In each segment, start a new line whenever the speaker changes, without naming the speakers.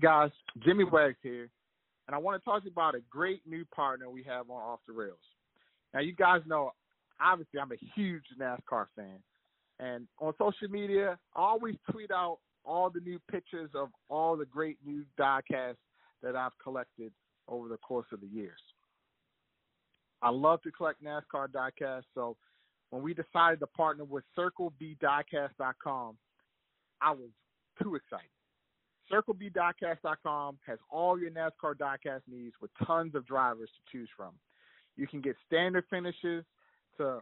Guys, Jimmy Wags here, and I want to talk to you about a great new partner we have on Off the Rails. Now, you guys know, obviously, I'm a huge NASCAR fan, and on social media, I always tweet out all the new pictures of all the great new diecasts that I've collected over the course of the years. I love to collect NASCAR diecasts, so when we decided to partner with CircleBDiecast.com, I was too excited. CircleBDiecast.com has all your NASCAR diecast needs with tons of drivers to choose from. You can get standard finishes to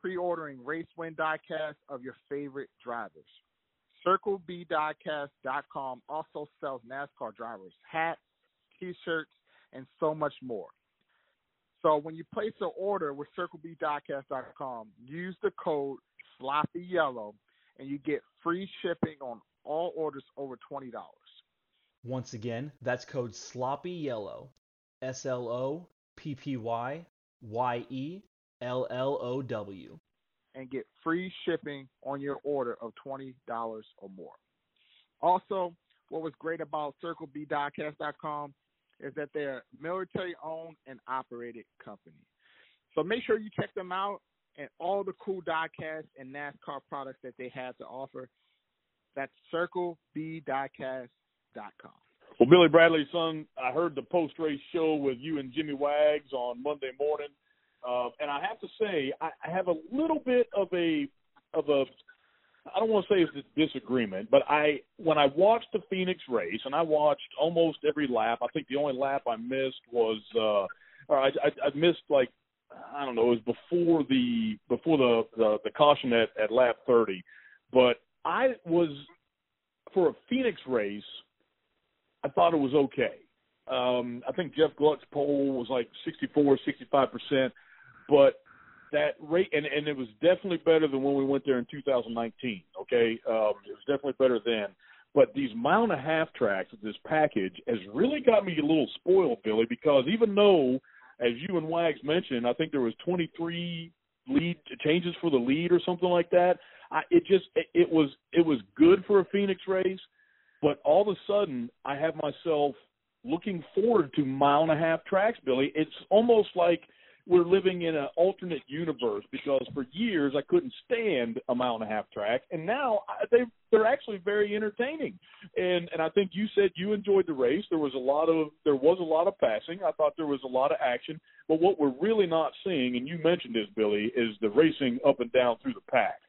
pre-ordering race win diecasts of your favorite drivers. CircleBDiecast.com also sells NASCAR drivers hats, T-shirts, and so much more. So when you place an order with CircleBDiecast.com, use the code Sloppy Yellow, and you get free shipping on all orders over twenty dollars.
Once again, that's code Sloppy Yellow. S L O P P Y Y E L L O W.
And get free shipping on your order of $20 or more. Also, what was great about CircleBDiecast.com is that they're military owned and operated company. So make sure you check them out and all the cool diecast and NASCAR products that they have to offer. That's CircleBDiecast.com.
Well, Billy Bradley, son, I heard the post race show with you and Jimmy Wags on Monday morning, uh, and I have to say I, I have a little bit of a of a I don't want to say it's a disagreement, but I when I watched the Phoenix race and I watched almost every lap. I think the only lap I missed was uh, or I, I, I missed like I don't know, it was before the before the the, the caution at, at lap 30, but I was for a Phoenix race. I thought it was okay. Um, I think Jeff Gluck's poll was like 64, 65 percent, but that rate and and it was definitely better than when we went there in 2019. Okay, um, it was definitely better then. But these mile and a half tracks this package has really got me a little spoiled, Billy, because even though, as you and Wags mentioned, I think there was 23 lead changes for the lead or something like that. I, it just it, it was it was good for a Phoenix race, but all of a sudden I have myself looking forward to mile and a half tracks, Billy. It's almost like we're living in an alternate universe because for years I couldn't stand a mile and a half track, and now they they're actually very entertaining. And and I think you said you enjoyed the race. There was a lot of there was a lot of passing. I thought there was a lot of action. But what we're really not seeing, and you mentioned this, Billy, is the racing up and down through the pack.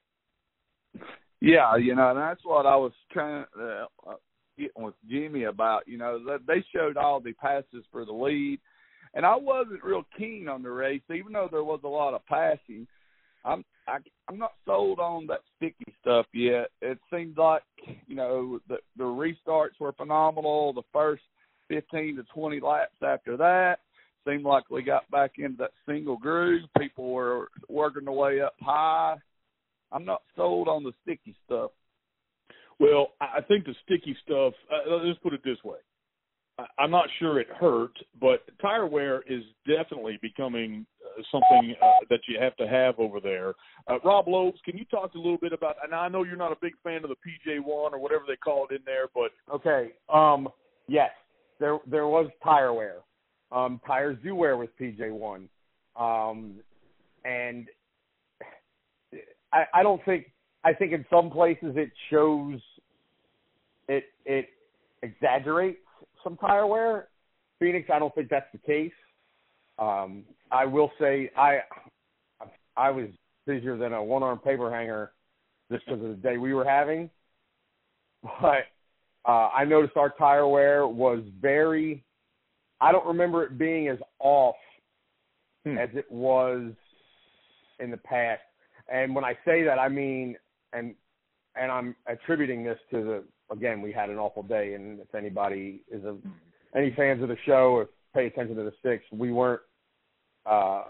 Yeah, you know, and that's what I was trying uh, get with Jimmy about. You know, they showed all the passes for the lead, and I wasn't real keen on the race, even though there was a lot of passing. I'm I, I'm not sold on that sticky stuff yet. It seems like you know the the restarts were phenomenal. The first 15 to 20 laps after that seemed like we got back into that single groove. People were working their way up high I'm not sold on the sticky stuff.
Well, I think the sticky stuff. Uh, let's put it this way. I'm not sure it hurt, but tire wear is definitely becoming uh, something uh, that you have to have over there. Uh, Rob Lopes, can you talk a little bit about? And I know you're not a big fan of the PJ1 or whatever they call it in there, but
okay. Um, yes, there there was tire wear. Um, tires do wear with PJ1, um, and I, I don't think I think in some places it shows it it exaggerates some tire wear. Phoenix, I don't think that's the case. Um, I will say I I was busier than a one arm paper hanger just because of the day we were having. But uh, I noticed our tire wear was very. I don't remember it being as off hmm. as it was in the past. And when I say that, I mean, and and I'm attributing this to the again, we had an awful day, and if anybody is a any fans of the show or pay attention to the six, we weren't uh,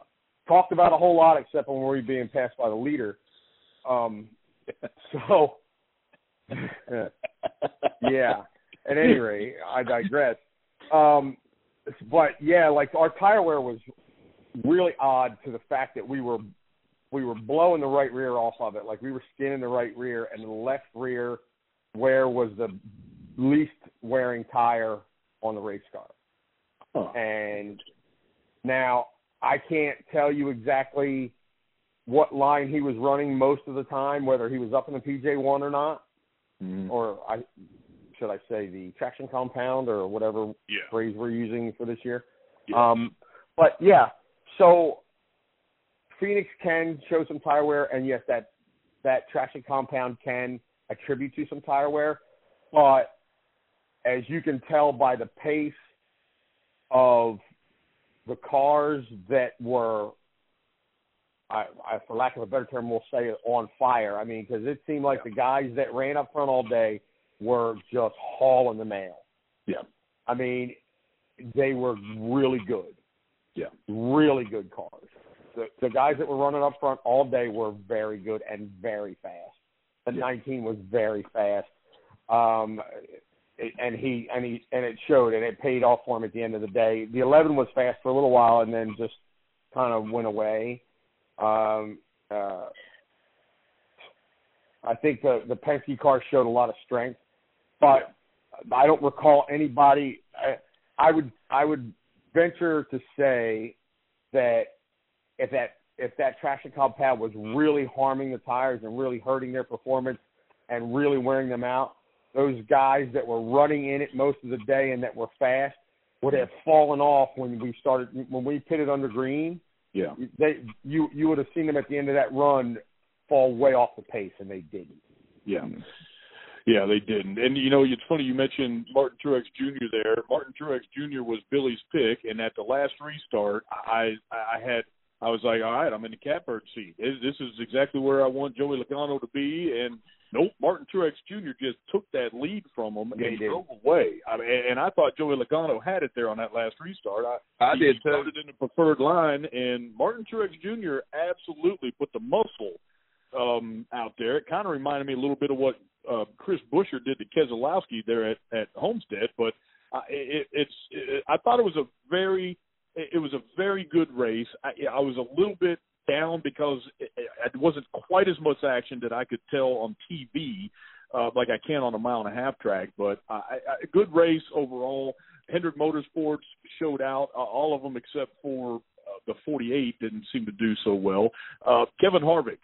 talked about a whole lot except when we were being passed by the leader. Um, so, yeah. At any rate, I digress. Um, but yeah, like our tire wear was really odd to the fact that we were we were blowing the right rear off of it. Like we were skinning the right rear, and the left rear wear was the least wearing tire on the race car.
Huh.
And now I can't tell you exactly what line he was running most of the time, whether he was up in the PJ one or not,
Mhm.
or I should I say the traction compound or whatever
Yeah.
phrase we're using for this year.
Yeah.
Um, but yeah, so Phoenix can show some tire wear, and yes, that that traction compound can attribute to some tire wear. But as you can tell by the pace of the cars that were, I, I for lack of a better term, we'll say on fire. I mean, because it seemed like the guys that ran up front all day were just hauling the mail.
Yeah.
I mean, they were really good.
Yeah.
Really good cars. The the guys that were running up front all day were very good and very fast. The
Yeah.
19 was very fast. Um and he and he and it showed and it paid off for him at the end of the day. The 11 was fast for a little while and then just kind of went away. Um uh I think the the Penske car showed a lot of strength, but I don't recall anybody. I, I would I would venture to say that if that if that traction compound was really harming the tires and really hurting their performance and really wearing them out, those guys that were running in it most of the day and that were fast would have fallen off when we started when we pitted under green.
Yeah.
They you you would have seen them at the end of that run fall way off the pace and they didn't.
Yeah. Yeah, they didn't. And you know, it's funny you mentioned Martin Truex Jr. there. Martin Truex Jr. was Billy's pick, and at the last restart, I I had I was like, all right, I'm in the catbird seat. This this is exactly where I want Joey Logano to be, and nope, Martin Truex Jr. just took that lead from him
Yeah,
and drove away. I mean, and I thought Joey Logano had it there on that last restart. I
I
he
did too.
started in the preferred line, and Martin Truex Jr. absolutely put the muscle um, out there. It kind of reminded me a little bit of what uh, Chris Busher did to Keselowski there at, at Homestead, but uh, it, it's it, I thought it was a very it was a very good race. I, I was a little bit down because it, it wasn't quite as much action that I could tell on TV uh, like I can on a mile and a half track. But I, I, a good race overall. Hendrick Motorsports showed out. Uh, all of them except for uh, the 48 didn't seem to do so well. Uh, Kevin Harvick,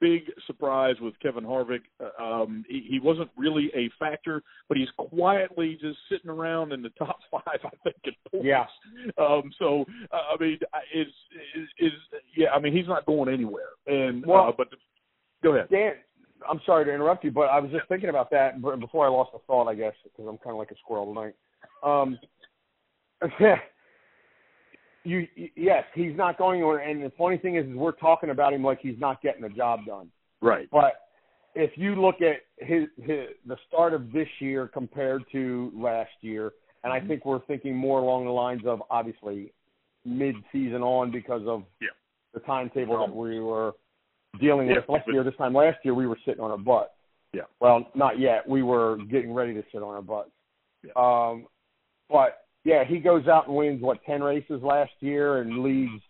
big surprise with Kevin Harvick. Uh, um, he, he wasn't really a factor, but he's quietly just sitting around in the top five, I think, in points.
Yeah.
Um, so uh, I mean, is, is is yeah? I mean, he's not going anywhere. And
Well-
uh, but go ahead.
Dan, I'm sorry to interrupt you, but I was just thinking about that before I lost the thought, I guess, because I'm kind of like a squirrel tonight. Um, you, yes, he's not going anywhere, and the funny thing is, is we're talking about him like he's not getting the job done.
Right.
But if you look at his, his the start of this year compared to last year, and I think we're thinking more along the lines of obviously mid-season on because of
Yeah.
the timetable that we were dealing
Yeah,
with last year. This time last year, we were sitting on our butt.
Yeah.
Well, not yet. We were getting ready to sit on our butts.
Yeah.
Um, but yeah, he goes out and wins what ten races last year and leads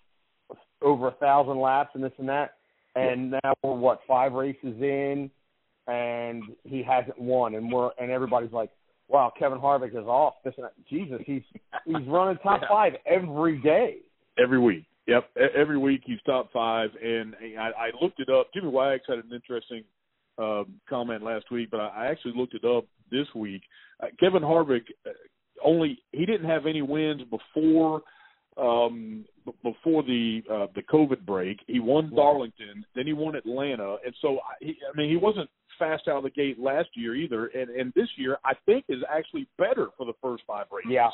over a thousand laps and this and that. And now we're what five races in, and he hasn't won, and we're and everybody's like, "Wow, Kevin Harvick is off." This and that. Jesus, he's he's running top
Yeah.
five every day.
Every week. Yep. Every week he's top five, and I, I looked it up. Jimmy Wags had an interesting um, comment last week, but I, I actually looked it up this week. Uh, Kevin Harvick uh, only he didn't have any wins before um b- before the uh the covid break. He won darlington then he won atlanta. And so I, he, I mean he wasn't fast out of the gate last year either. And and this year i think is actually better for the first five races.
Yeah,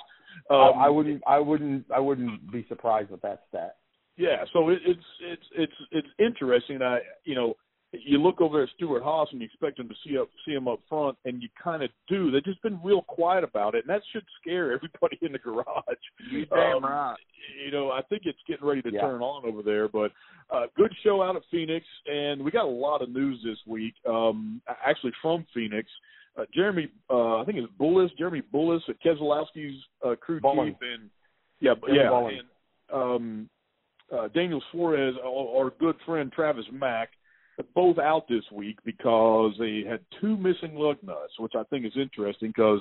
um,
I, I wouldn't, I wouldn't, I wouldn't be surprised with that stat.
Yeah, so it, it's it's it's it's interesting. I you know you look over at Stewart Haas and you expect him to see up see him up front, and you kind of do. They've just been real quiet about it, and that should scare everybody in the garage.
You damn
Um,
right.
You know, I think it's getting ready to
Yeah.
turn on over there. But uh, good show out of Phoenix, and we got a lot of news this week. Um, actually from Phoenix. Uh, Jeremy, uh, I think it's Bullins, Jeremy Bullins at Keselowski's uh, crew
Bullins.
chief, and yeah,
Jeremy
yeah,
Bullins.
and um, uh, Daniel Suarez, our, our good friend Travis Mack, both out this week because they had two missing lug nuts, which I think is interesting because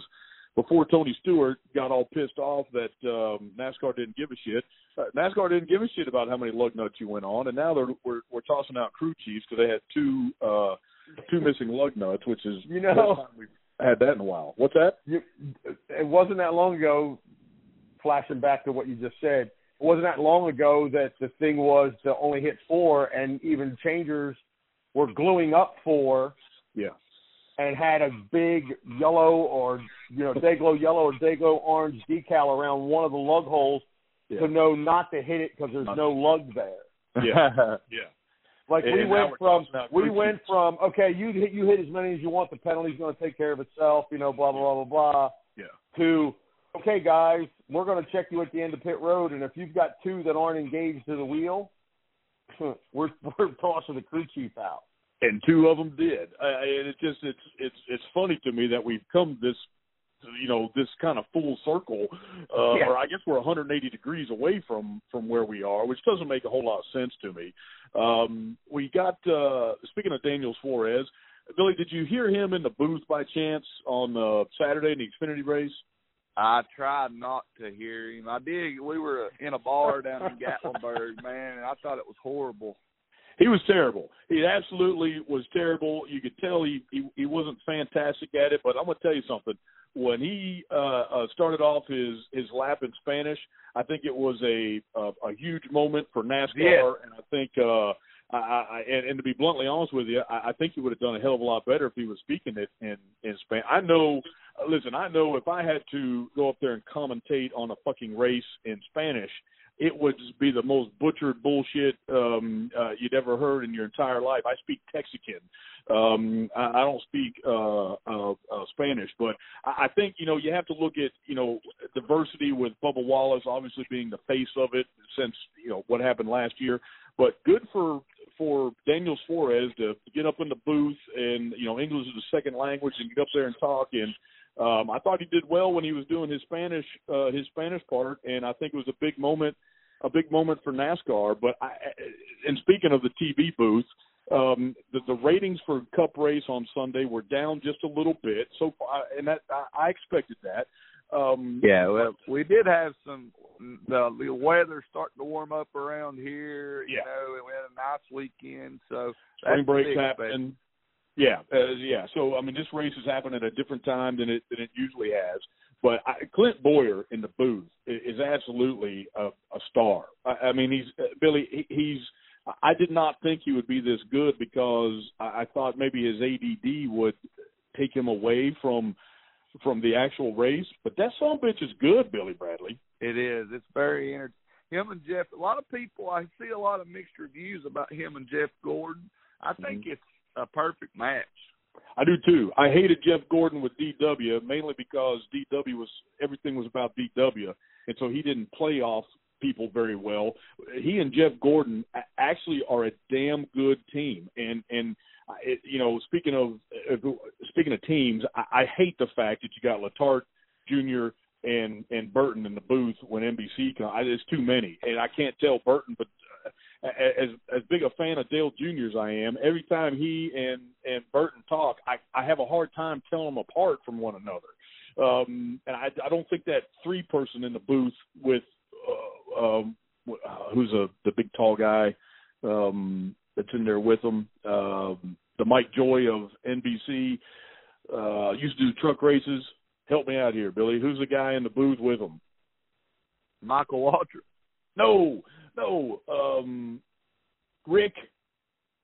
before Tony Stewart got all pissed off that um, NASCAR didn't give a shit, uh, NASCAR didn't give a shit about how many lug nuts you went on, and now they're we're, we're tossing out crew chiefs because they had two uh, two missing lug nuts, which is
You know-
we've had that in a while. What's that?
you, it wasn't that long ago. Flashing back to what you just said, it wasn't that long ago that the thing was to only hit four, and even changers were gluing up four
Yeah.
and had a big yellow or you know Dayglow yellow or Dayglow orange decal around one of the lug holes
Yeah.
to know not to hit it because there's
Not-
no lug there.
Yeah. yeah.
Like
And
we
now
went from we went
chiefs.
from okay, you hit you hit as many as you want, the penalty's going to take care of itself, you know, blah blah blah blah blah.
Yeah.
To okay, guys, we're going to check you at the end of pit road, and if you've got two that aren't engaged to the wheel, we're we're tossing the crew chief out.
and two of them did. Uh, and it's just it's it's it's funny to me that we've come this you know this kind of full circle, uh,
Yeah.
or I guess we're 180 degrees away from from where we are, which doesn't make a whole lot of sense to me. Um, we got uh, speaking of Daniel Suarez, Billy, did you hear him in the booth by chance on uh, Saturday in the Xfinity race?
I tried not to hear him. I did. We were in a bar down in Gatlinburg, man, and I thought it was horrible.
He was terrible. He absolutely was terrible. You could tell he he, he wasn't fantastic at it. But I'm going to tell you something. When he uh, uh, started off his his lap in Spanish, I think it was a a, a huge moment for NASCAR,
Yeah.
and I think. uh I, I and, and to be bluntly honest with you, I, I think he would have done a hell of a lot better if he was speaking it in in Spanish. I know, listen, I know if I had to go up there and commentate on a fucking race in Spanish, it would be the most butchered bullshit um uh, you'd ever heard in your entire life. I speak Texican. Um I, I don't speak uh, uh uh Spanish, but I, I think, you know, you have to look at, you know, diversity with Bubba Wallace obviously being the face of it since, you know, what happened last year. But good for for Daniel Suarez to get up in the booth and, you know, English is the second language and get up there and talk and um, I thought he did well when he was doing his Spanish uh, his Spanish part, and I think it was a big moment, a big moment for NASCAR. But I, and speaking of the TV booth, um, the, the ratings for Cup race on Sunday were down just a little bit. So, and that I, I expected that. Um,
Yeah, well, we did have some. The, the weather starting to warm up around here. You
Yeah.
know, and we had a nice weekend. So
spring
that's
breaks happening. Yeah, uh, yeah. So I mean, this race has happened at a different time than it than it usually has. But I, Clint Bowyer in the booth is, is absolutely a, a star. I, I mean, he's uh, Billy. He, he's. I did not think he would be this good because I, I thought maybe his ADD would take him away from from the actual race. But that a bitch is good, Billy Bradley.
It is. It's very enter Him and Jeff. A lot of people. I see a lot of mixed reviews about him and Jeff Gordon. I think
Mm-hmm.
it's a perfect match.
I do too. I hated Jeff Gordon with DW mainly because DW was everything was about DW, and so he didn't play off people very well. He and Jeff Gordon actually are a damn good team, and and it, you know, speaking of uh, speaking of teams, I, I hate the fact that you got Latart Jr. and and Burton in the booth when NBC comes. It's too many, and I can't tell Burton, but uh, as as big a fan of Dale Jr. as I am, every time he and and Burton talk, I I have a hard time telling them apart from one another. Um, and I I don't think that three person in the booth with uh, um, uh, who's a the big tall guy um, that's in there with them, um, the Mike Joy of NBC uh, used to do truck races. Help me out here, Billy. Who's the guy in the booth with him?
Michael Waltrip,
No, no. Um, Rick,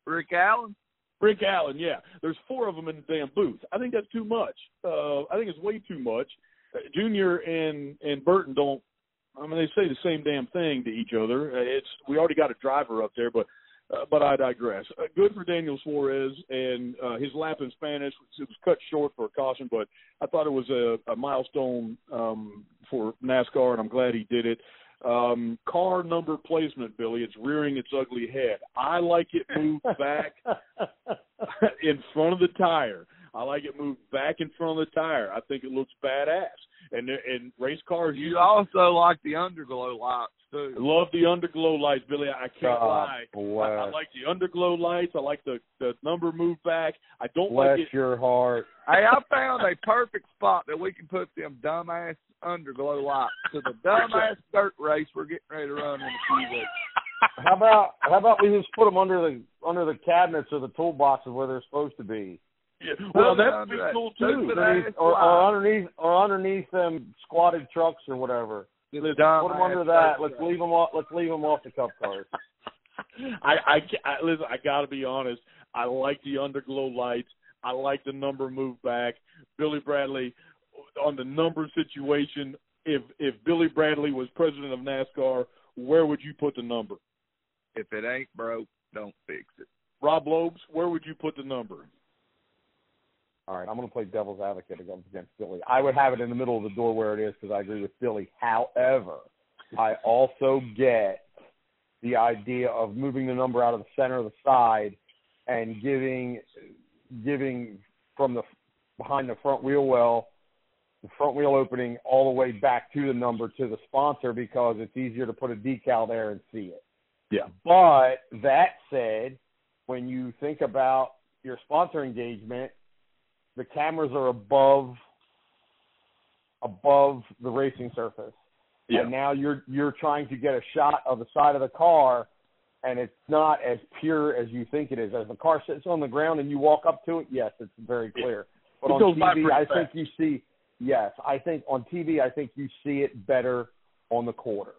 Rick Allen.
Rick Allen. Yeah, there's four of them in the damn booth. I think that's too much. Uh, I think it's way too much. Uh, Junior and and Burton don't. I mean, they say the same damn thing to each other. Uh, It's we already got a driver up there, but uh, but I digress. Uh, good for Daniel Suarez and uh, his lap in Spanish. It was cut short for a caution, but I thought it was a, a milestone um, for NASCAR, and I'm glad he did it. Um, car number placement, Billy. It's rearing its ugly head. I like it moved back in front of the tire. I like it moved back in front of the tire. I think it looks badass. And and race cars,
you also like the underglow lights too.
Love the underglow lights, Billy. I can't
God
lie.
bless.
I, I like the underglow lights. I like the the number move back. I don't
Bless
like it.
your heart.
Hey, I found a perfect spot that we can put them dumbass underglow lights to the dumbass dirt race we're getting ready to run in a few weeks.
How about how about we just put them under the under the cabinets or the toolboxes where they're supposed to be,
Yeah, well,
Put it
that would be cool too.
underneath, or, or underneath or underneath them squatted trucks or whatever.
Them
Put them under that. Let's
race.
leave them off. Let's leave them off the cup cars.
I, I, I listen. I got to be honest. I like the underglow lights. I like the number move back. Billy Bradley on the number situation. If if Billy Bradley was president of NASCAR, where would you put the number?
If it ain't broke, don't fix it.
Rob Lopes, where would you put the number?
All right, I'm going to play devil's advocate against Billy. I would have it in the middle of the door where it is because I agree with Billy. However, I also get the idea of moving the number out of the center of the side and giving giving from the behind the front wheel well the front wheel opening all the way back to the number to the sponsor because it's easier to put a decal there and see it.
Yeah.
But that said, when you think about your sponsor engagement, the cameras are above above the racing surface.
Yeah.
And now you're you're trying to get a shot of the side of the car and it's not as pure as you think it is. As the car sits on the ground and you walk up to it, yes, it's very clear. But
It
on TV, I think you see yes, I think on TV I think you see it better on the quarter.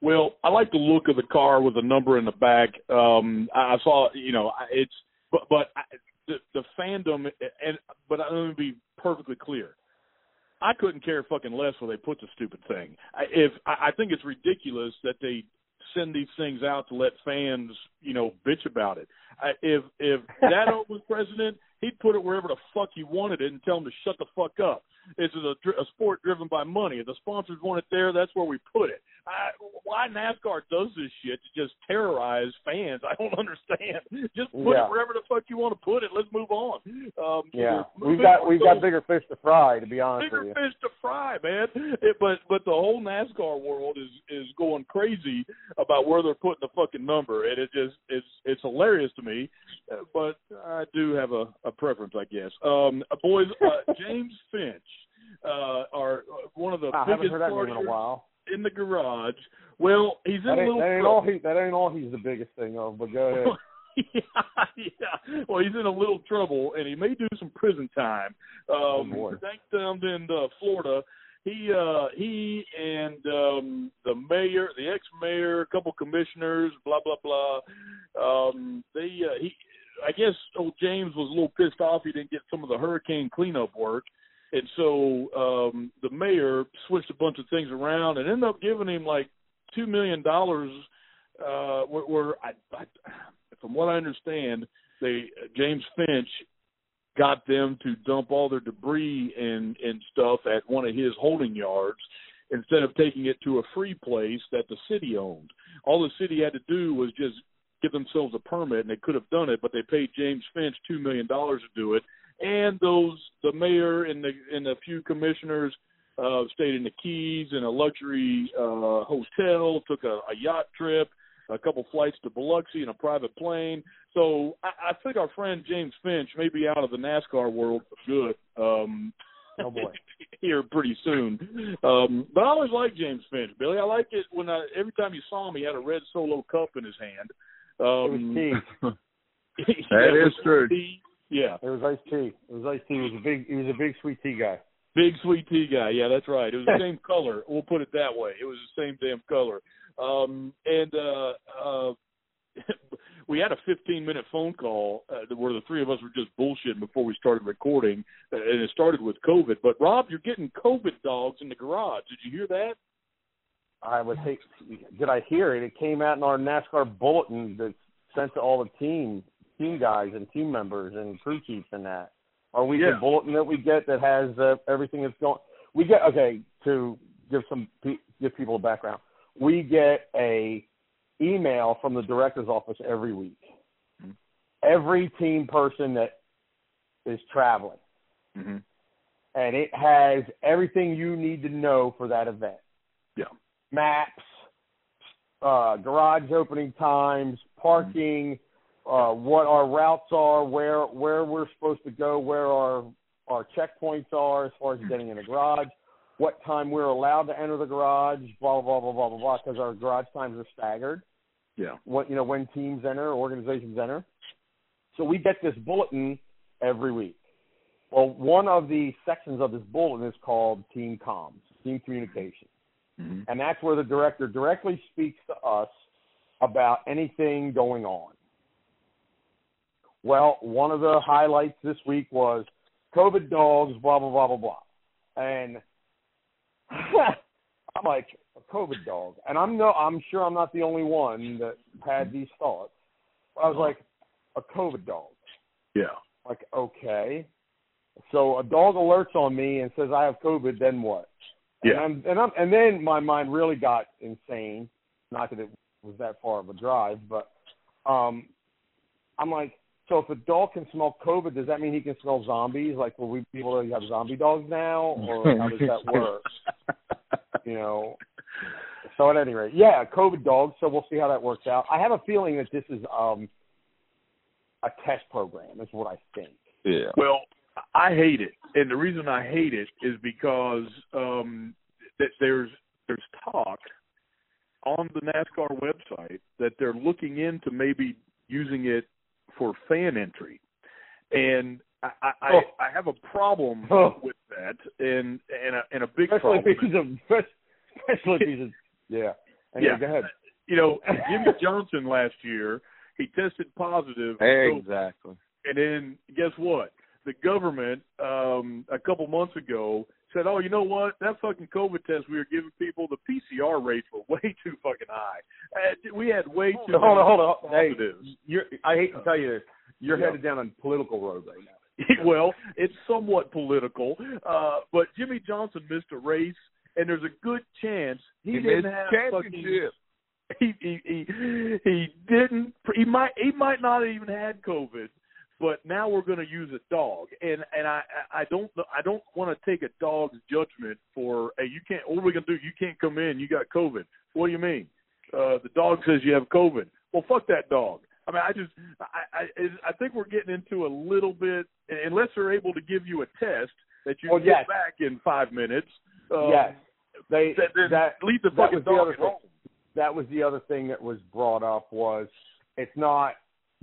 Well, I like the look of the car with a number in the back. Um, I saw, you know, it's but but I, the the fandom and but I let me be perfectly clear. I couldn't care fucking less where they put the stupid thing. I, if I, I think it's ridiculous that they send these things out to let fans, you know, bitch about it. I, if if that was president, he'd put it wherever the fuck he wanted it and tell them to shut the fuck up. This is a, a sport driven by money. If the sponsors want it there, that's where we put it. I, why NASCAR does this shit to just terrorize fans? I don't understand. Just put
Yeah.
it wherever the fuck you want to put it. Let's move on. Um,
Yeah. We've got we've got bigger fish to fry to be honest
bigger
with you.
fish to fry, man. It, but but the whole NASCAR world is is going crazy about where they're putting the fucking number, and it just it's it's hilarious to me. Uh, But I do have a, a preference, I guess. Um, boys, uh, James Finch, uh, are uh, one of the
haven't
biggest
name in a while.
in the garage. Well, he's in
That
a
ain't,
little
that ain't
trouble.
all he that ain't all he's the biggest thing of, but go ahead.
yeah, yeah. Well, he's in a little trouble, and he may do some prison time. Um,
Oh, boy.
Thanks down in uh, Florida. He uh, he and um, the mayor, the ex-mayor, a couple commissioners, blah blah blah. Um, they uh, he, I guess old James was a little pissed off he didn't get some of the hurricane cleanup work. And so um the mayor switched a bunch of things around and ended up giving him like two million dollars uh where, where I, I from what I understand, they James Finch got them to dump all their debris and and stuff at one of his holding yards instead of taking it to a free place that the city owned. All the city had to do was just give themselves a permit and they could have done it, but they paid James Finch two million dollars to do it. And those the mayor and the and a few commissioners uh stayed in the Keys in a luxury uh hotel, took a, a yacht trip, a couple flights to Biloxi in a private plane. So I, I think our friend James Finch may be out of the NASCAR world for good. Um
Oh boy.
here pretty soon. Um but I always liked James Finch, Billy. I like it when I every time you saw him he had a red solo cup in his hand.
It was
Um
tea.
yeah,
That
it
is
was
true.
tea. Yeah.
It was iced tea. It was iced tea. He was a big he was a big sweet tea guy.
Big sweet tea guy. Yeah, that's right. It was the same color. We'll put it that way. It was the same damn color. Um, and uh, uh, we had a 15 minute phone call uh, where the three of us were just bullshitting before we started recording, uh, and it started with COVID. But Rob, you're getting COVID dogs in the garage. Did you hear that?
I would hate. Did I hear it? It came out in our NASCAR bulletin that's sent to all the team team guys and team members and crew chiefs and that. Our we
Yeah.
bulletin that we get that has uh, everything that's going. We get okay to give some give people a background. We get a email from the director's office every week.
Mhm.
Every team person that is traveling,
Mm-hmm.
and it has everything you need to know for that event.
Yeah.
Maps, uh, garage opening times, parking, uh, what our routes are, where where we're supposed to go, where our our checkpoints are as far as getting in the garage, what time we're allowed to enter the garage, blah blah blah blah blah blah, because our garage times are staggered.
Yeah.
What you know when teams enter, organizations enter. So we get this bulletin every week. Well, one of the sections of this bulletin is called team comms, team communication.
Mm-hmm.
And that's where the director directly speaks to us about anything going on. Well, one of the highlights this week was COVID dogs, blah blah blah blah blah, and I'm like a COVID dog, and I'm no, I'm sure I'm not the only one that had these thoughts. I was like, a COVID dog,
Yeah.
like okay, so a dog alerts on me and says I have COVID, then what? And
Yeah.
I'm, and I'm, and then my mind really got insane. Not that it was that far of a drive, but um, I'm like, so if a dog can smell COVID, does that mean he can smell zombies? Like, will we be able to have zombie dogs now, or how does that work? You know. So at any rate, yeah, COVID dogs. So we'll see how that works out. I have a feeling that this is um, a test program, is what I think.
Yeah.
Well, I hate it, and the reason I hate it is because um, that there's there's talk on the NASCAR website that they're looking into maybe using it for fan entry, and I I,
Oh.
I have a problem
Oh.
with that, and and a, and a big
Especially
problem.
if he's a especially if he's a yeah. Anyway,
Yeah.
go ahead.
You know, Jimmie Johnson last year he tested positive.
Exactly.
And then guess what? The government um a couple months ago said, "Oh, you know what? That fucking COVID test we were giving people, the PCR rates were way too fucking high. We had way too
Hold on,
many
hold on. Hey, you're, I hate to tell you this. You're
Yeah.
headed down a political road right now.
well, it's somewhat political, uh, but Jimmie Johnson missed a race, and there's a good chance he,
He
didn't have fucking. He, he he he didn't he might he might not even had covid but now we're going to use a dog. And and i i don't i don't want to take a dog's judgment for hey you can't what are we going to do? You can't come in you got covid. What do you mean? Uh the dog says you have covid. Well fuck that dog. I mean i just i i i think we're getting into a little bit unless they're able to give you a test that you
Well,
get
yes.
back in five minutes um,
yes, they
that,
that
leave the fucking
the
dog
other
at
thing.
home.
That was the other thing that was brought up was it's not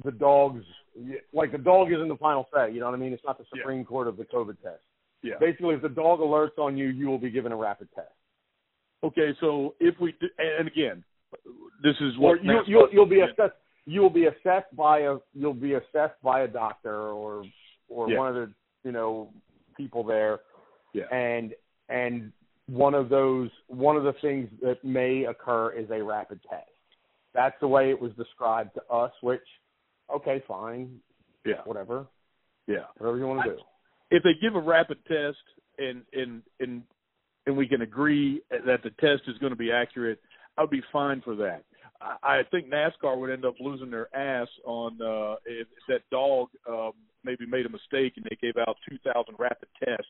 the dog's like the dog isn't the final say. You know what I mean? It's not the
Yeah.
Supreme Court of the COVID test.
yeah
Basically, if the dog alerts on you, you will be given a rapid test.
Okay, so if we do, and again, this is what
you, you'll, you'll be assessed. You will be assessed by a you'll be assessed by a doctor or or
Yeah.
one of the you know people there,
Yeah.
and and one of those one of the things that may occur is a rapid test. That's the way it was described to us. Which, okay, fine,
Yeah,
whatever,
yeah.
whatever you want to do.
If they give a rapid test and and and and we can agree that the test is going to be accurate, I'd be fine for that. I, I think NASCAR would end up losing their ass on uh, if, if that dog um, maybe made a mistake and they gave out 2,000 rapid tests.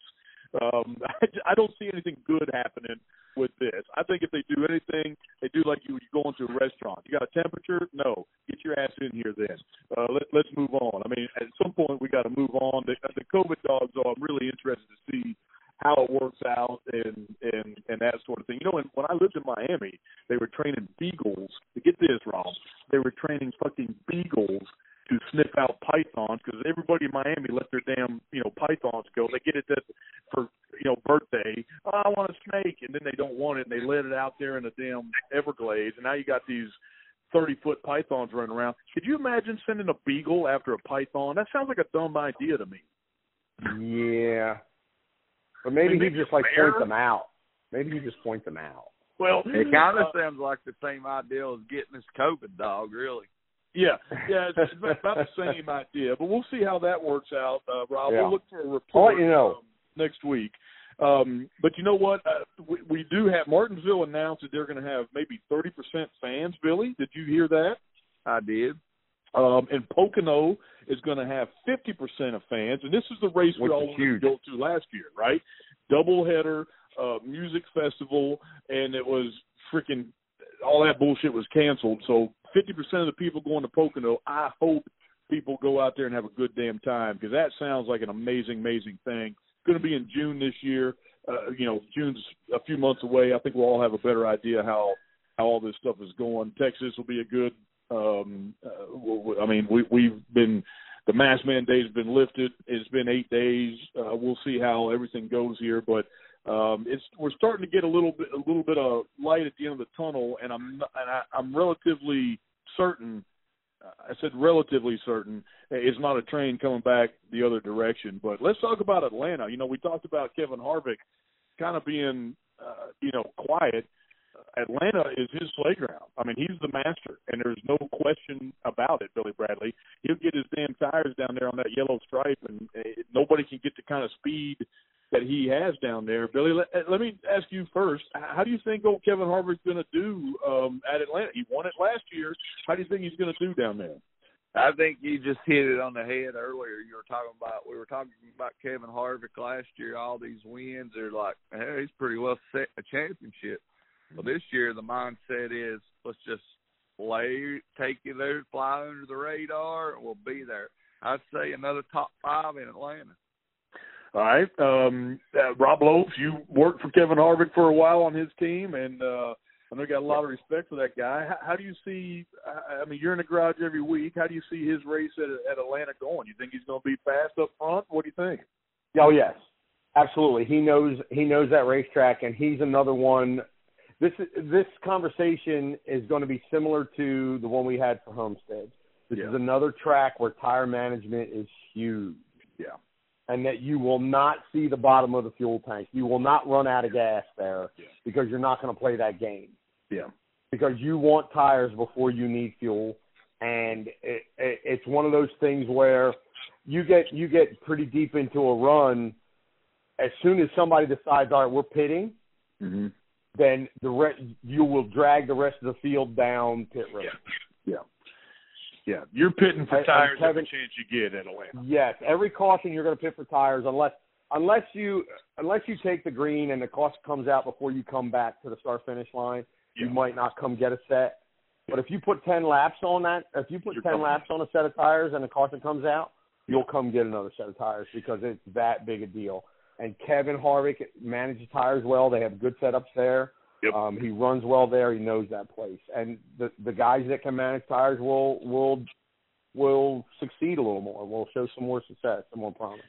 Um, I, I don't see anything good happening with this. I think if they do anything, they do like you, you go into a restaurant. You got a temperature? No. Get your ass in here then. Uh, let, let's move on. I mean, at some point we got to move on. The, the COVID dogs, though, I'm really interested to see how it works out and and and that sort of thing. You know, when, when I lived in Miami, they were training beagles. To get this, Rob, they were training fucking beagles to sniff out pythons because everybody in Miami let their damn you know pythons go. They get it that for you know birthday. Oh, I want a snake, and then they don't want it, and they let it out there in the damn Everglades, and now you got these. 30 foot pythons running around. Could you imagine sending a beagle after a python? That sounds like a dumb idea to me.
Yeah, but maybe,
Maybe
he just like
fair.
points them out. Maybe he just point them out.
Well,
It kind of
uh,
sounds like the same idea as getting this COVID dog, really.
Yeah, yeah, it's about about the same idea, but we'll see how that works out, uh, Rob.
Yeah.
We'll look for a
I'll
report
you know.
um, next week. Um, but you know what? Uh, we, we do have Martinsville announced that they're going to have maybe thirty percent fans. Billy, did you hear that?
I did.
Um, and Pocono is going to have 50% of fans, and this is the race
Which
we
is
all
huge.
go to last year, right? Double header, uh, music festival, and it was freaking all that bullshit was canceled. So 50% of the people going to Pocono, I hope people go out there and have a good damn time because that sounds like an amazing, amazing thing. It's going to be in June this year. Uh, you know, June's a few months away. I think we'll all have a better idea how how all this stuff is going. Texas will be a good. Um, uh, I mean, we we've been the mask mandate has been lifted. It's been eight days. Uh, we'll see how everything goes here, but um, it's we're starting to get a little bit a little bit of light at the end of the tunnel, and I'm and I, I'm relatively certain. I said relatively certain it's not a train coming back the other direction. But let's talk about Atlanta. You know, we talked about Kevin Harvick kind of being uh, you know quiet. Atlanta is his playground. I mean, he's the master, and there's no question about it. Billy Bradley, he'll get his damn tires down there on that yellow stripe, and uh, nobody can get the kind of speed that he has down there. Billy, let, let me ask you first: How do you think old Kevin Harvick's going to do um, at Atlanta? He won it last year. How do you think he's going to do down there?
I think you just hit it on the head earlier. You were talking about we were talking about Kevin Harvick last year. All these wins are like, hey, he's pretty well set a championship. Well, this year the mindset is let's just lay, take you there, fly under the radar, and we'll be there. I'd say another top five in Atlanta.
All right, um, uh, Rob Lopes, you worked for Kevin Harvick for a while on his team, and uh, I know you got a lot of respect for that guy. How, how do you see? I mean, you're in the garage every week. How do you see his race at, at Atlanta going? You think he's going to be fast up front? What do you think?
Oh yes, absolutely. He knows he knows that racetrack, and he's another one. This this conversation is going to be similar to the one we had for Homestead. This
Yeah.
is another track where tire management is huge.
Yeah.
And that you will not see the bottom of the fuel tank. You will not run out of gas there
Yeah.
because you're not going to play that game.
Yeah.
because you want tires before you need fuel, and it, it, it's one of those things where you get you get pretty deep into a run. As soon as somebody decides, all right, we're pitting,
Mm-hmm.
then the re- you will drag the rest of the field down pit road.
Yeah. Yeah. Yeah, you're pitting for tires every chance you get at Atlanta.
Yes, every caution you're going to pit for tires unless unless you unless you take the green and the caution comes out before you come back to the start finish line, you might not come get a set. But if you put ten laps on that, if you put
You're
ten
coming.
laps on a set of tires and the caution comes out, you'll come get another set of tires because it's that big a deal. And Kevin Harvick manages tires well. They have good setups there.
Yep.
Um, he runs well there. He knows that place. And the the guys that can manage tires will will will succeed a little more. Will show some more success, some more promise.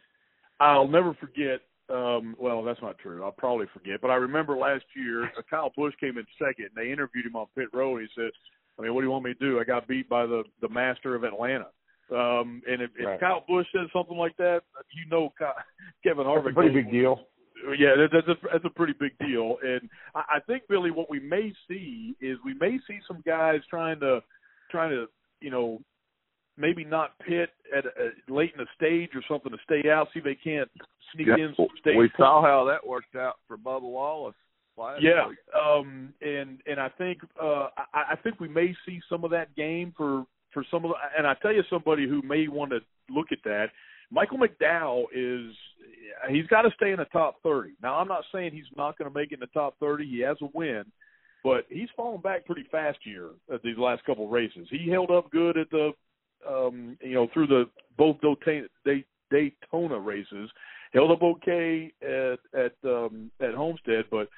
I'll never forget. Um, well, that's not true. I'll probably forget, but I remember last year uh, Kyle Busch came in second, and they interviewed him on pit road. He said, "I mean, what do you want me to do? I got beat by the the master of Atlanta." Um, and if, if
Right.
Kyle Busch says something like that, you know Kyle, Kevin
That's
Harvick.
a pretty big deal.
Yeah, that, that's a that's a pretty big deal, and I, I think Billy, what we may see is we may see some guys trying to trying to you know maybe not pit at a, late in the stage or something to stay out, see if they can't sneak
Yeah,
in some stage.
we
points.
saw how that worked out for Bubba Wallace last
Yeah,
week.
um, and and I think uh, I, I think we may see some of that game for for some of the, and I tell you somebody who may want to look at that. Michael McDowell is he's got to stay in the top thirty. Now I'm not saying he's not going to make it in the top thirty. He has a win, but he's fallen back pretty fast here at these last couple races. He held up good at the um, you know through the both Daytona, races. Held up okay at at um, at Homestead, but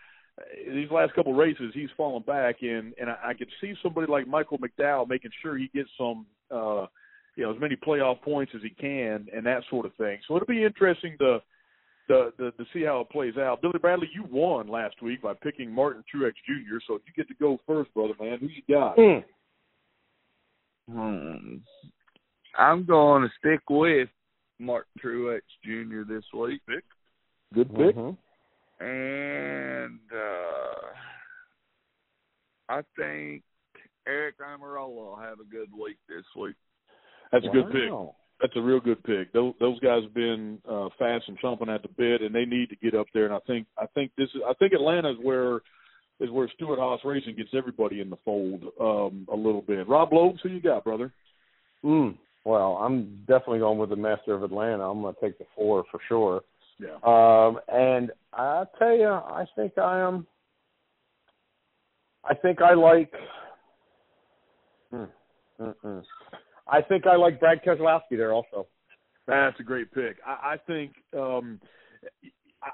these last couple races, he's fallen back, and and I, I could see somebody like Michael McDowell making sure he gets some, uh, you know, as many playoff points as he can, and that sort of thing. So it'll be interesting to to to, to see how it plays out. Billy Bradley, you won last week by picking Martin Truex Jr. So you get to go first, brother man. Who you got?
Mm.
Hmm. I'm going to stick with Martin Truex Jr. this week.
Pick. Good pick.
Mhm.
And uh I think Aric Almirola will have a good week this week.
That's a good pick. That's a real good pick. Those those guys have been uh, fast and chomping at the bit, and they need to get up there. And I think I think this is I think Atlanta is where is where Stewart Haas Racing gets everybody in the fold um, a little bit. Rob Lopes, who you got, brother?
Mm. Well, I'm definitely going with the Master of Atlanta. I'm going to take the four for sure.
Yeah.
Um, and I tell you, I think I am. I think I like. Hmm, mm-mm. I think I like Brad Keselowski there also.
That's a great pick. I, I think um,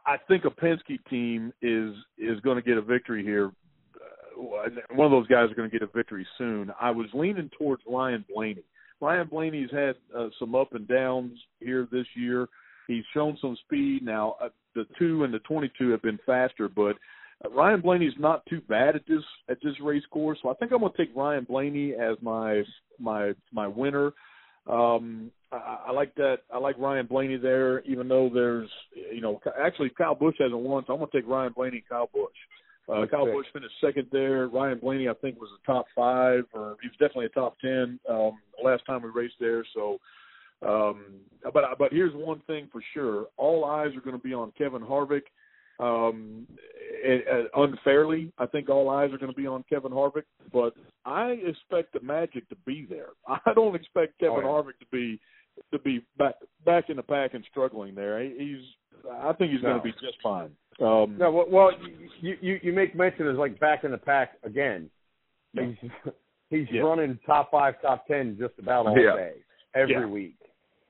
I think a Penske team is is going to get a victory here. Uh, one of those guys are going to get a victory soon. I was leaning towards Ryan Blaney. Ryan Blaney's had uh, some up and downs here this year. He's shown some speed. Now uh, the two and the 22 have been faster, but uh, Ryan Blaney's not too bad at this at this race course. So I think I'm going to take Ryan Blaney as my my my winner. Um, I, I like that. I like Ryan Blaney there, even though there's, you know, actually Kyle Busch hasn't won, so I'm going to take Ryan Blaney and Kyle Busch. Uh, Kyle Busch finished second there. Ryan Blaney, I think, was a top five, or he was definitely a top ten um, last time we raced there. So, um, but but here's one thing for sure: all eyes are going to be on Kevin Harvick um, unfairly. I think all eyes are going to be on Kevin Harvick, but I expect the magic to be there. I don't expect Kevin oh, yeah. Harvick to be to be back back in the pack and struggling there. He's I think he's no. going to be just fine. Um,
no, well, you you you make mention as like back in the pack again.
Yeah.
He's he's yeah. running top five, top ten just about all
yeah.
day, every week.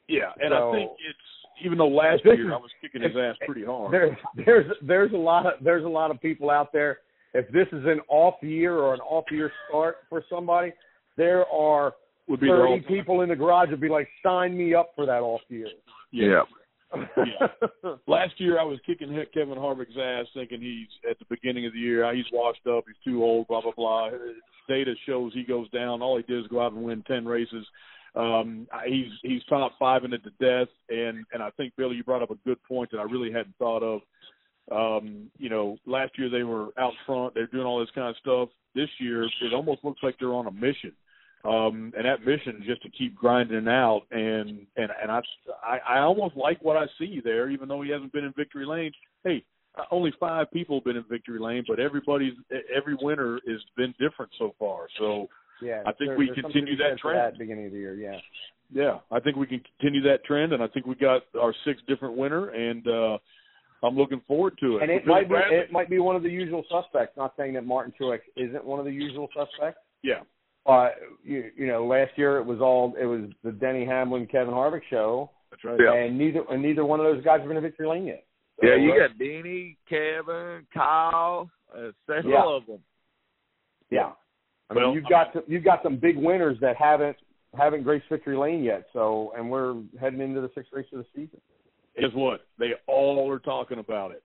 Yeah, and
so,
I think it's even though last year I was kicking his ass pretty hard.
There's there's there's a lot of there's a lot of people out there. If this is an off year or an off year start for somebody, there are
would be
thirty people in the garage would be like, sign me up for that off year.
Yeah. yeah. Last year I was kicking Kevin Harvick's ass, thinking he's at the beginning of the year ah, he's washed up, he's too old, blah blah blah. Data shows he goes down. All he did is go out and win ten races. Um, he's he's top five in it to death, and and I think Billy, you brought up a good point that I really hadn't thought of. Um, you know, last year they were out front, they're doing all this kind of stuff. This year, it almost looks like they're on a mission, um, and that mission is just to keep grinding out. And and and I, I I almost like what I see there, even though he hasn't been in victory lane. Hey, only five people have been in victory lane, but everybody's every winner has been different so far. So
yeah,
I think
there,
we continue that trend.
At beginning of the year, yeah.
Yeah, I think we can continue that trend, and I think we got our sixth different winner, and uh, I'm looking forward to it.
And it might be it might be one of the usual suspects. Not saying that Martin Truex isn't one of the usual suspects.
Yeah.
Uh, you, you know, last year it was all it was the Denny Hamlin Kevin Harvick show.
That's right.
Yeah. And neither and neither one of those guys have been in victory lane yet.
So, yeah, you got Denny, Kevin, Kyle, uh, several
yeah.
of them.
Yeah. I
well,
you've got some, you've got some big winners that haven't haven't graced victory lane yet. So, and we're heading into the sixth race of the season.
Guess what? They all are talking about it.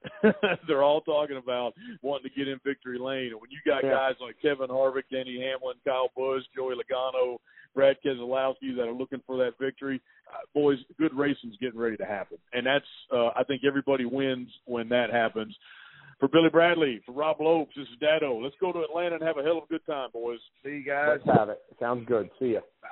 They're all talking about wanting to get in victory lane. And when you got
Yeah.
guys like Kevin Harvick, Denny Hamlin, Kyle Busch, Joey Logano, Brad Keselowski that are looking for that victory, uh, boys, good racing's getting ready to happen. And that's, uh, I think everybody wins when that happens. For Billy Bradley, for Rob Lopes, this is Dado. Let's go to Atlanta and have a hell of a good time, boys.
See you guys.
Let's have it. Sounds good. See ya.
Bye.